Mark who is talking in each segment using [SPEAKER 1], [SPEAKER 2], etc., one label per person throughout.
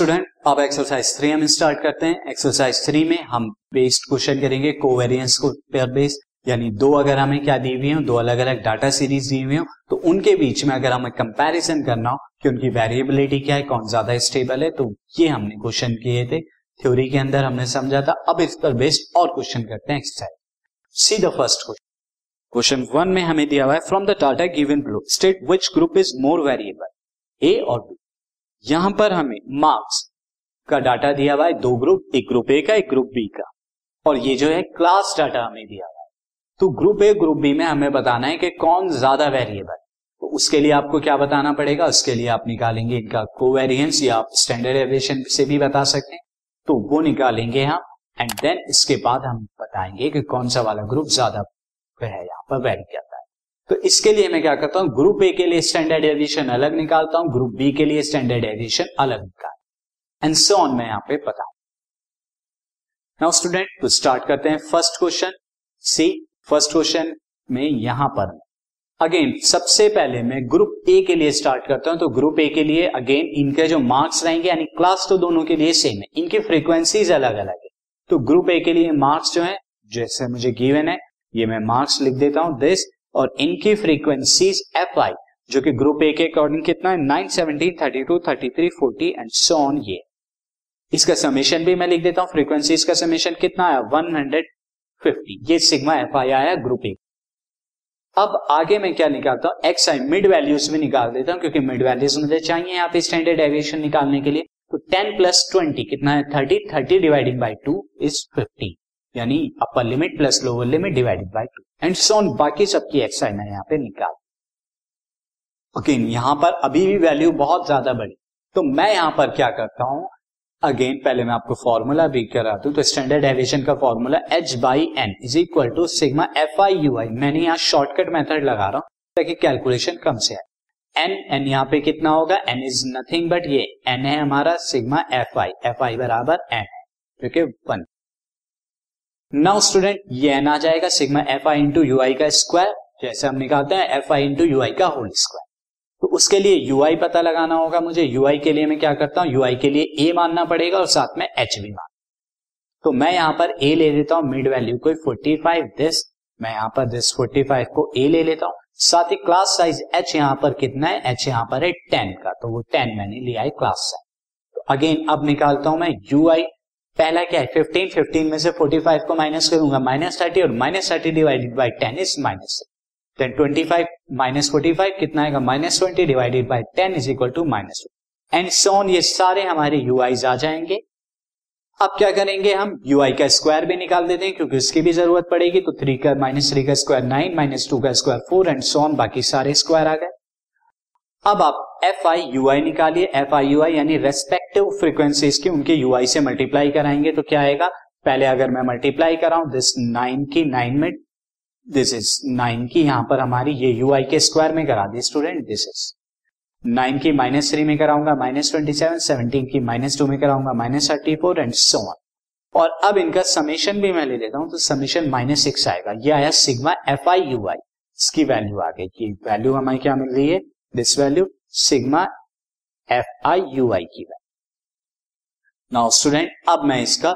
[SPEAKER 1] Student अब exercise three हम start करते हैं। एक्सरसाइज थ्री में हम बेस्ड क्वेश्चन करेंगे कोवेरियंस को पेयर बेस्ड यानी दो अगर हमें क्या दी हुई हो, दो अलग अलग डाटा सीरीज़ दी हुई हो तो उनके बीच में अगर हमें कंपैरिजन करना हो कि उनकी वेरिएबिलिटी क्या है, कौन ज़्यादा स्टेबल है तो ये हमने क्वेश्चन किए थे। थ्योरी के अंदर हमने समझा था। अब इस पर बेस्ड और क्वेश्चन करते हैं exercise C the first question question one में हमें दिया हुआ है from the data given below state which group is more variable A और बी यहाँ पर हमें मार्क्स का डाटा दिया हुआ है, दो ग्रुप एक ग्रुप ए का, एक ग्रुप बी का। और ये जो है क्लास डाटा हमें दिया हुआ है। तो ग्रुप ए ग्रुप बी में हमें बताना है कि कौन ज़्यादा वेरिएबल तो उसके लिए आपको क्या बताना पड़ेगा? उसके लिए आप निकालेंगे इनका कोवेरियंस या आप स्टैंडर्ड एविएशन से भी बता सकते हैं। तो वो निकालेंगे हम एंड देन इसके बाद हम बताएँगे कि कौन सा वाला ग्रुप ज़्यादा है, यहाँ पर वेरी तो इसके लिए मैं क्या करता हूँ? ग्रुप ए के लिए स्टैंडर्ड एविएशन अलग निकालता हूँ ग्रुप बी के लिए स्टैंडर्ड एविएशन अलग निकाल एंड सो ऑन मैं यहाँ पे बताऊँ। नाउ स्टूडेंट तो स्टार्ट करते हैं first question C first question में यहाँ पर अगेन सबसे पहले मैं ग्रुप ए के लिए स्टार्ट करता हूँ तो ग्रुप ए के लिए अगेन इनके जो मार्क्स रहेंगे, यानी क्लास तो दोनों के लिए सेम है। इनकी फ्रीक्वेंसीज अलग अलग है। तो ग्रुप ए के लिए मार्क्स जो है, जैसे मुझे गिवन है, ये मैं मार्क्स लिख देता हूँ। दिस और इनकी फ्रीक्वेंसीज एफ़ आई जो कि ग्रुप ए के अकॉर्डिंग कितना है? Nine seventeen thirty two thirty three forty and so on ये। इसका समीशन भी मैं लिख देता हूँ। फ्रीक्वेंसीज का समीशन कितना आया? वन हंड्रेड फिफ्टी ये सिग्मा एफ़ आई आया ग्रुप ए अब आगे मैं क्या निकालता हूँ? एक्स आई मिड वैल्यूज़ भी निकाल देता हूँ, क्योंकि मिड वैल्यूज़ मुझे चाहिए यहाँ पे स्टैंडर्ड एविएशन निकालने के लिए। तो टेन प्लस ट्वेंटी कितना है? Thirty thirty dividing by two is fifty यानी upper limit plus lower limit divided by two and so on बाकी सबकी एक्साइन है यहाँ पे निकाल। Okay, यहाँ पर अभी भी वैल्यू बहुत ज़्यादा बड़ी। तो मैं यहाँ पर क्या करता हूँ? अगेन पहले मैं आपको फॉर्मूला भी करा दू तो स्टैंडर्ड एविएशन का formula H by N is equal to sigma f i u i मैंने यहाँ शॉर्टकट मेथड लगा रहा हूँ ताकि कैलकुलेशन कम से आए। एन एन यहाँ पे कितना होगा? एन इज़ नथिंग बट ये। एन है हमारा sigma f i f i बराबर एन है। जो कि वन नाउ स्टूडेंट ये एन आ जाएगा sigma f i into u i का स्क्वायर जैसे हम निकालते हैं f i into u i का होल स्क्वायर तो उसके लिए यू आई पता लगाना होगा मुझे। यू आई के लिए मैं क्या करता हूँ? यू आई के लिए ए मानना पड़ेगा और साथ में एच भी मान तो मैं यहाँ पर ए ले लेता हूँ। मिड वैल्यू को 45 दिस मैं यहाँ पर दिस 45 को ए ले लेता हूँ। साथ ही क्लास साइज़ एच यहाँ पर कितना है? एच यहाँ पर है टेन का। तो वो टेन मैंने लिया है क्लास साइज़ तो अगेन अब निकालता हूँ मैं यू आई पहला क्या है? फिफ्टीन फिफ्टीन में से फोर्टी फाइव को माइनस करूँगा। माइनस थर्टी और minus thirty divided by ten is minus then twenty five minus forty five कितना आएगा minus twenty divided by ten is equal to minus and so on ये सारे हमारे यू आ जाएँगे। अब क्या करेंगे हम? यू आई का स्क्वायर भी निकाल देते हैं, क्योंकि उसकी भी ज़रूरत पड़ेगी। तो थ्री का माइनस थ्री का स्क्वायर नाइन माइनस टू का square four and so on बाकी सारे स्क्वायर आ गए। अब आप एफ़ आई यू आई निकालिए। एफ़ आई यू आई यानी रेस्पेक्टिव फ्रीक्वेंसीज की उनके यू आई से मल्टीप्लाई कराएँगे तो क्या आएगा? पहले अगर मैं मल्टीप्लाई कराऊं दिस नाइन की नाइन में दिस इज़ नाइन की यहाँ पर हमारी ये यू आई के स्क्वायर में करा दी स्टूडेंट दिस इज़ नाइन की माइनस थ्री में कराऊँगा माइनस ट्वेंटी सेवन सेवनटीन की माइनस टू में कराऊँगा minus thirty four and so on और अब इनका समीशन भी मैं ले लेता हूँ तो समीशन माइनस सिक्स आएगा। ये आया sigma f i u i इसकी वैल्यू आ गई। वैल्यू हमारी क्या मिल रही है? This value sigma f i u i की वैल्यू नाउ स्टूडेंट अब मैं इसका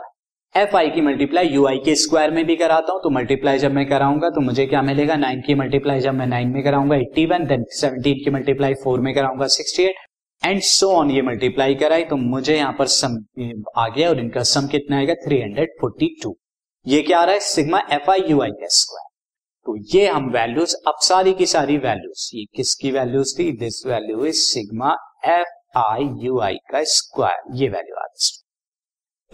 [SPEAKER 1] एफ़ आई की मल्टीप्लाई यू आई के स्क्वायर में भी कराता हूँ तो मल्टीप्लाई जब मैं कराऊँगा तो मुझे क्या मिलेगा? नाइन की मल्टीप्लाई जब मैं नाइन में कराऊँगा एट्टी वन देन सेवनटीन की मल्टीप्लाई फोर में कराऊँगा sixty eight and so on ये मल्टीप्लाई कराई तो मुझे यहाँ पर सम आ गया, और इनका सम कितना आएगा? थ्री हंड्रेड फोर्टी टू ये क्या आ रहा है? Sigma f i u i का स्क्वायर तो ये हम वैल्यूज़ अब सारी की सारी वैल्यूज़ ये किसकी वैल्यूज़ थी? This value is sigma f i u i का स्क्वायर ये वैल्यू आ रही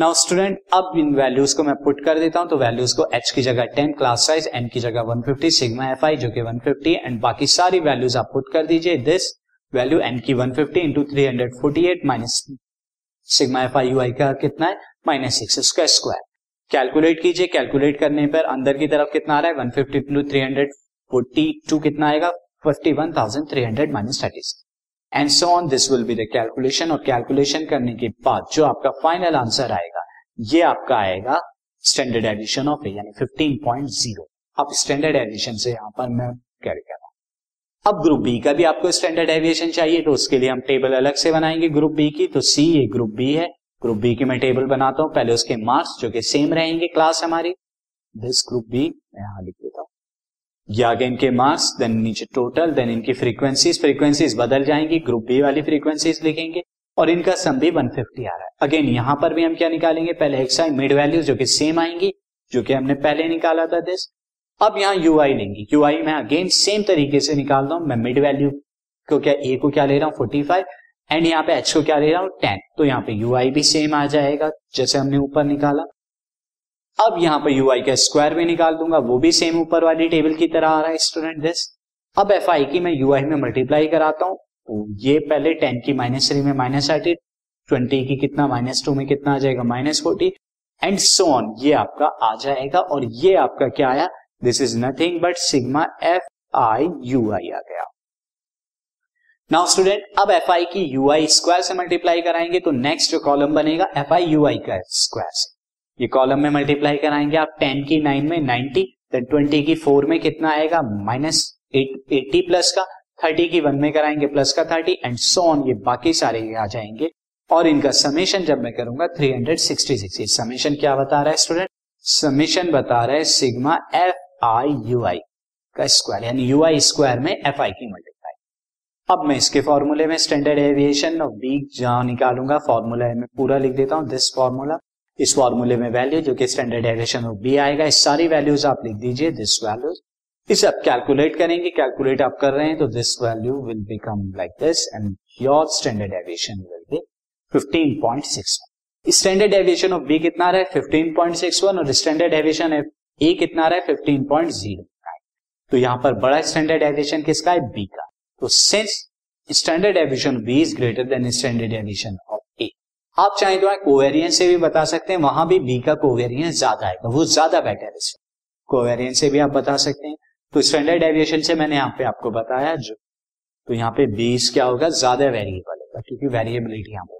[SPEAKER 1] नाउ स्टूडेंट अब इन वैल्यूज़ को मैं पुट कर देता हूँ तो वैल्यूज़ को एच की जगह 10 क्लास साइज़ एन की जगह 150 सिग्मा एफ़ आई जो कि 150 एंड बाकी सारी वैल्यूज़ आप पुट कर दीजिए। दिस वैल्यू एन की 150 fifty into three hundred forty eight minus sigma f i u i का कितना है? माइनस सिक्स उसका स्क्वायर कैलकुलेट कीजिए कैलकुलेट करने पर अंदर की तरफ़ कितना आ रहा है? One fifty two three hundred forty two कितना आएगा? Fifty one thousand three hundred minus thirty and so on this will be the calculation और कैलकुलेशन करने के बाद जो आपका फाइनल आंसर आएगा, ये आपका आएगा स्टैंडर्ड एडिशन ऑफ़ ए यानी फिफ्टीन पॉइंट ज़ीरो अब स्टैंडर्ड एडिशन से यहाँ पर मैं कैरी कर रहा हूँ? अब ग्रुप बी का भी आपको स्टैंडर्ड एविएशन चाहिए तो उसके लिए हम टेबल अलग से बनाएँगे ग्रुप बी की तो सी ये ग्रुप बी है। ग्रुप बी की मैं टेबल बनाता हूँ। पहले उसके मार्क्स जो कि सेम रहेंगे क्लास हमारी। दिस ग्रुप बी मैं यहाँ लिख देता हूँ। ये आगे इनके मार्क्स देन नीचे टोटल देन इनकी फ्रीक्वेंसीज फ्रीक्वेंसीज बदल जाएँगी। ग्रुप बी वाली फ्रीक्वेंसीज लिखेंगे। और इनका सम भी 150 आ रहा है। अगेन यहाँ पर भी हम क्या निकालेंगे? पहले एक्स आई मिड वैल्यू जो कि सेम आएँगी, जो कि हमने पहले निकाला था दिस अब यहाँ यू आई लेंगे। यू आई मैं अगेन सेम तरीके से निकाल रहा हूँ। मैं मिड वैल्यू को क्या ए को क्या ले रहा हूँ? फोर्टी फाइव एंड यहाँ पे एच को क्या ले रहा हूँ? टेन तो यहाँ पे यू आई भी सेम आ जाएगा, जैसे हमने ऊपर निकाला। अब यहाँ पे यू का स्क्वायर भी निकाल दूँगा, वो भी सेम ऊपर वाली टेबल की तरह आ रहा है स्टूडेंट दिस अब एफ़ आई की मैं यू आई में मल्टीप्लाई कराता हूँ। तो ये पहले टेन की माइनस थ्री में माइनस थर्टी ट्वेंटी की कितना माइनस टू में कितना आ जाएगा? Minus forty and so on ये आपका आ जाएगा और ये आपका क्या आया? This is nothing but sigma f i u i आ गया। नाउ स्टूडेंट अब एफ़ आई की यू आई स्क्वायर से मल्टीप्लाई कराएँगे तो नेक्स्ट जो कॉलम बनेगा एफ़ आई यू आई का स्क्वायर से। ये कॉलम में मल्टीप्लाई कराएँगे आप टेन की नाइन में नाइनटी देन ट्वेंटी की फोर में कितना आएगा? माइनस एट्टी प्लस का थर्टी की वन में कराएँगे प्लस का थर्टी एंड सो ऑन ये बाकी सारे आ जाएँगे। और इनका समेशन जब मैं करूँगा थ्री हंड्रेड सिक्सटी सिक्स ये समेशन क्या बता रहा है स्टूडेंट समेशन बता रहा है sigma f i u i का स्क्वायर यानी यू आई स्क्वायर में एफ़ आई की मल्टीप्लाई अब मैं इसके फॉर्मूले में स्टैंडर्ड एविएशन ऑफ़ बी जहाँ निकालूँगा फॉर्मूला में पूरा लिख देता हूँ दिस फॉर्मूला इस फॉर्मूले में वैल्यू जो कि स्टैंडर्ड एविएशन ऑफ़ बी आएगा, इस सारी वैल्यूज़ आप लिख दीजिए दिस वैल्यूज़ इसे आप कैलकुलेट करेंगे कैलकुलेट आप कर रहे हैं तो this value will become like this and your standard deviation will be 15.61 standard deviation of B कितना रहा है? 15.61 और स्टैंडर्ड एविएशन ऑफ़ ए कितना रहा है? 15.09 तो यहाँ पर बड़ा स्टैंडर्ड एविएशन किसका है? बी का. तो since standard deviation B is greater than standard deviation of A आप चाहे तो कोवेरियंस से भी बता सकते हैं, वहाँ भी बी का कोवेरियंस ज़्यादा आएगा वो ज़्यादा बेटर है कोवेरियंस से भी आप बता सकते हैं। तो स्टैंडर्ड एविएशन से मैंने यहाँ पे आपको बताया जो तो यहाँ पे बीस क्या होगा, ज़्यादा वेरिएबल होगा, क्योंकि वेरिएबिलिटी यहाँ पे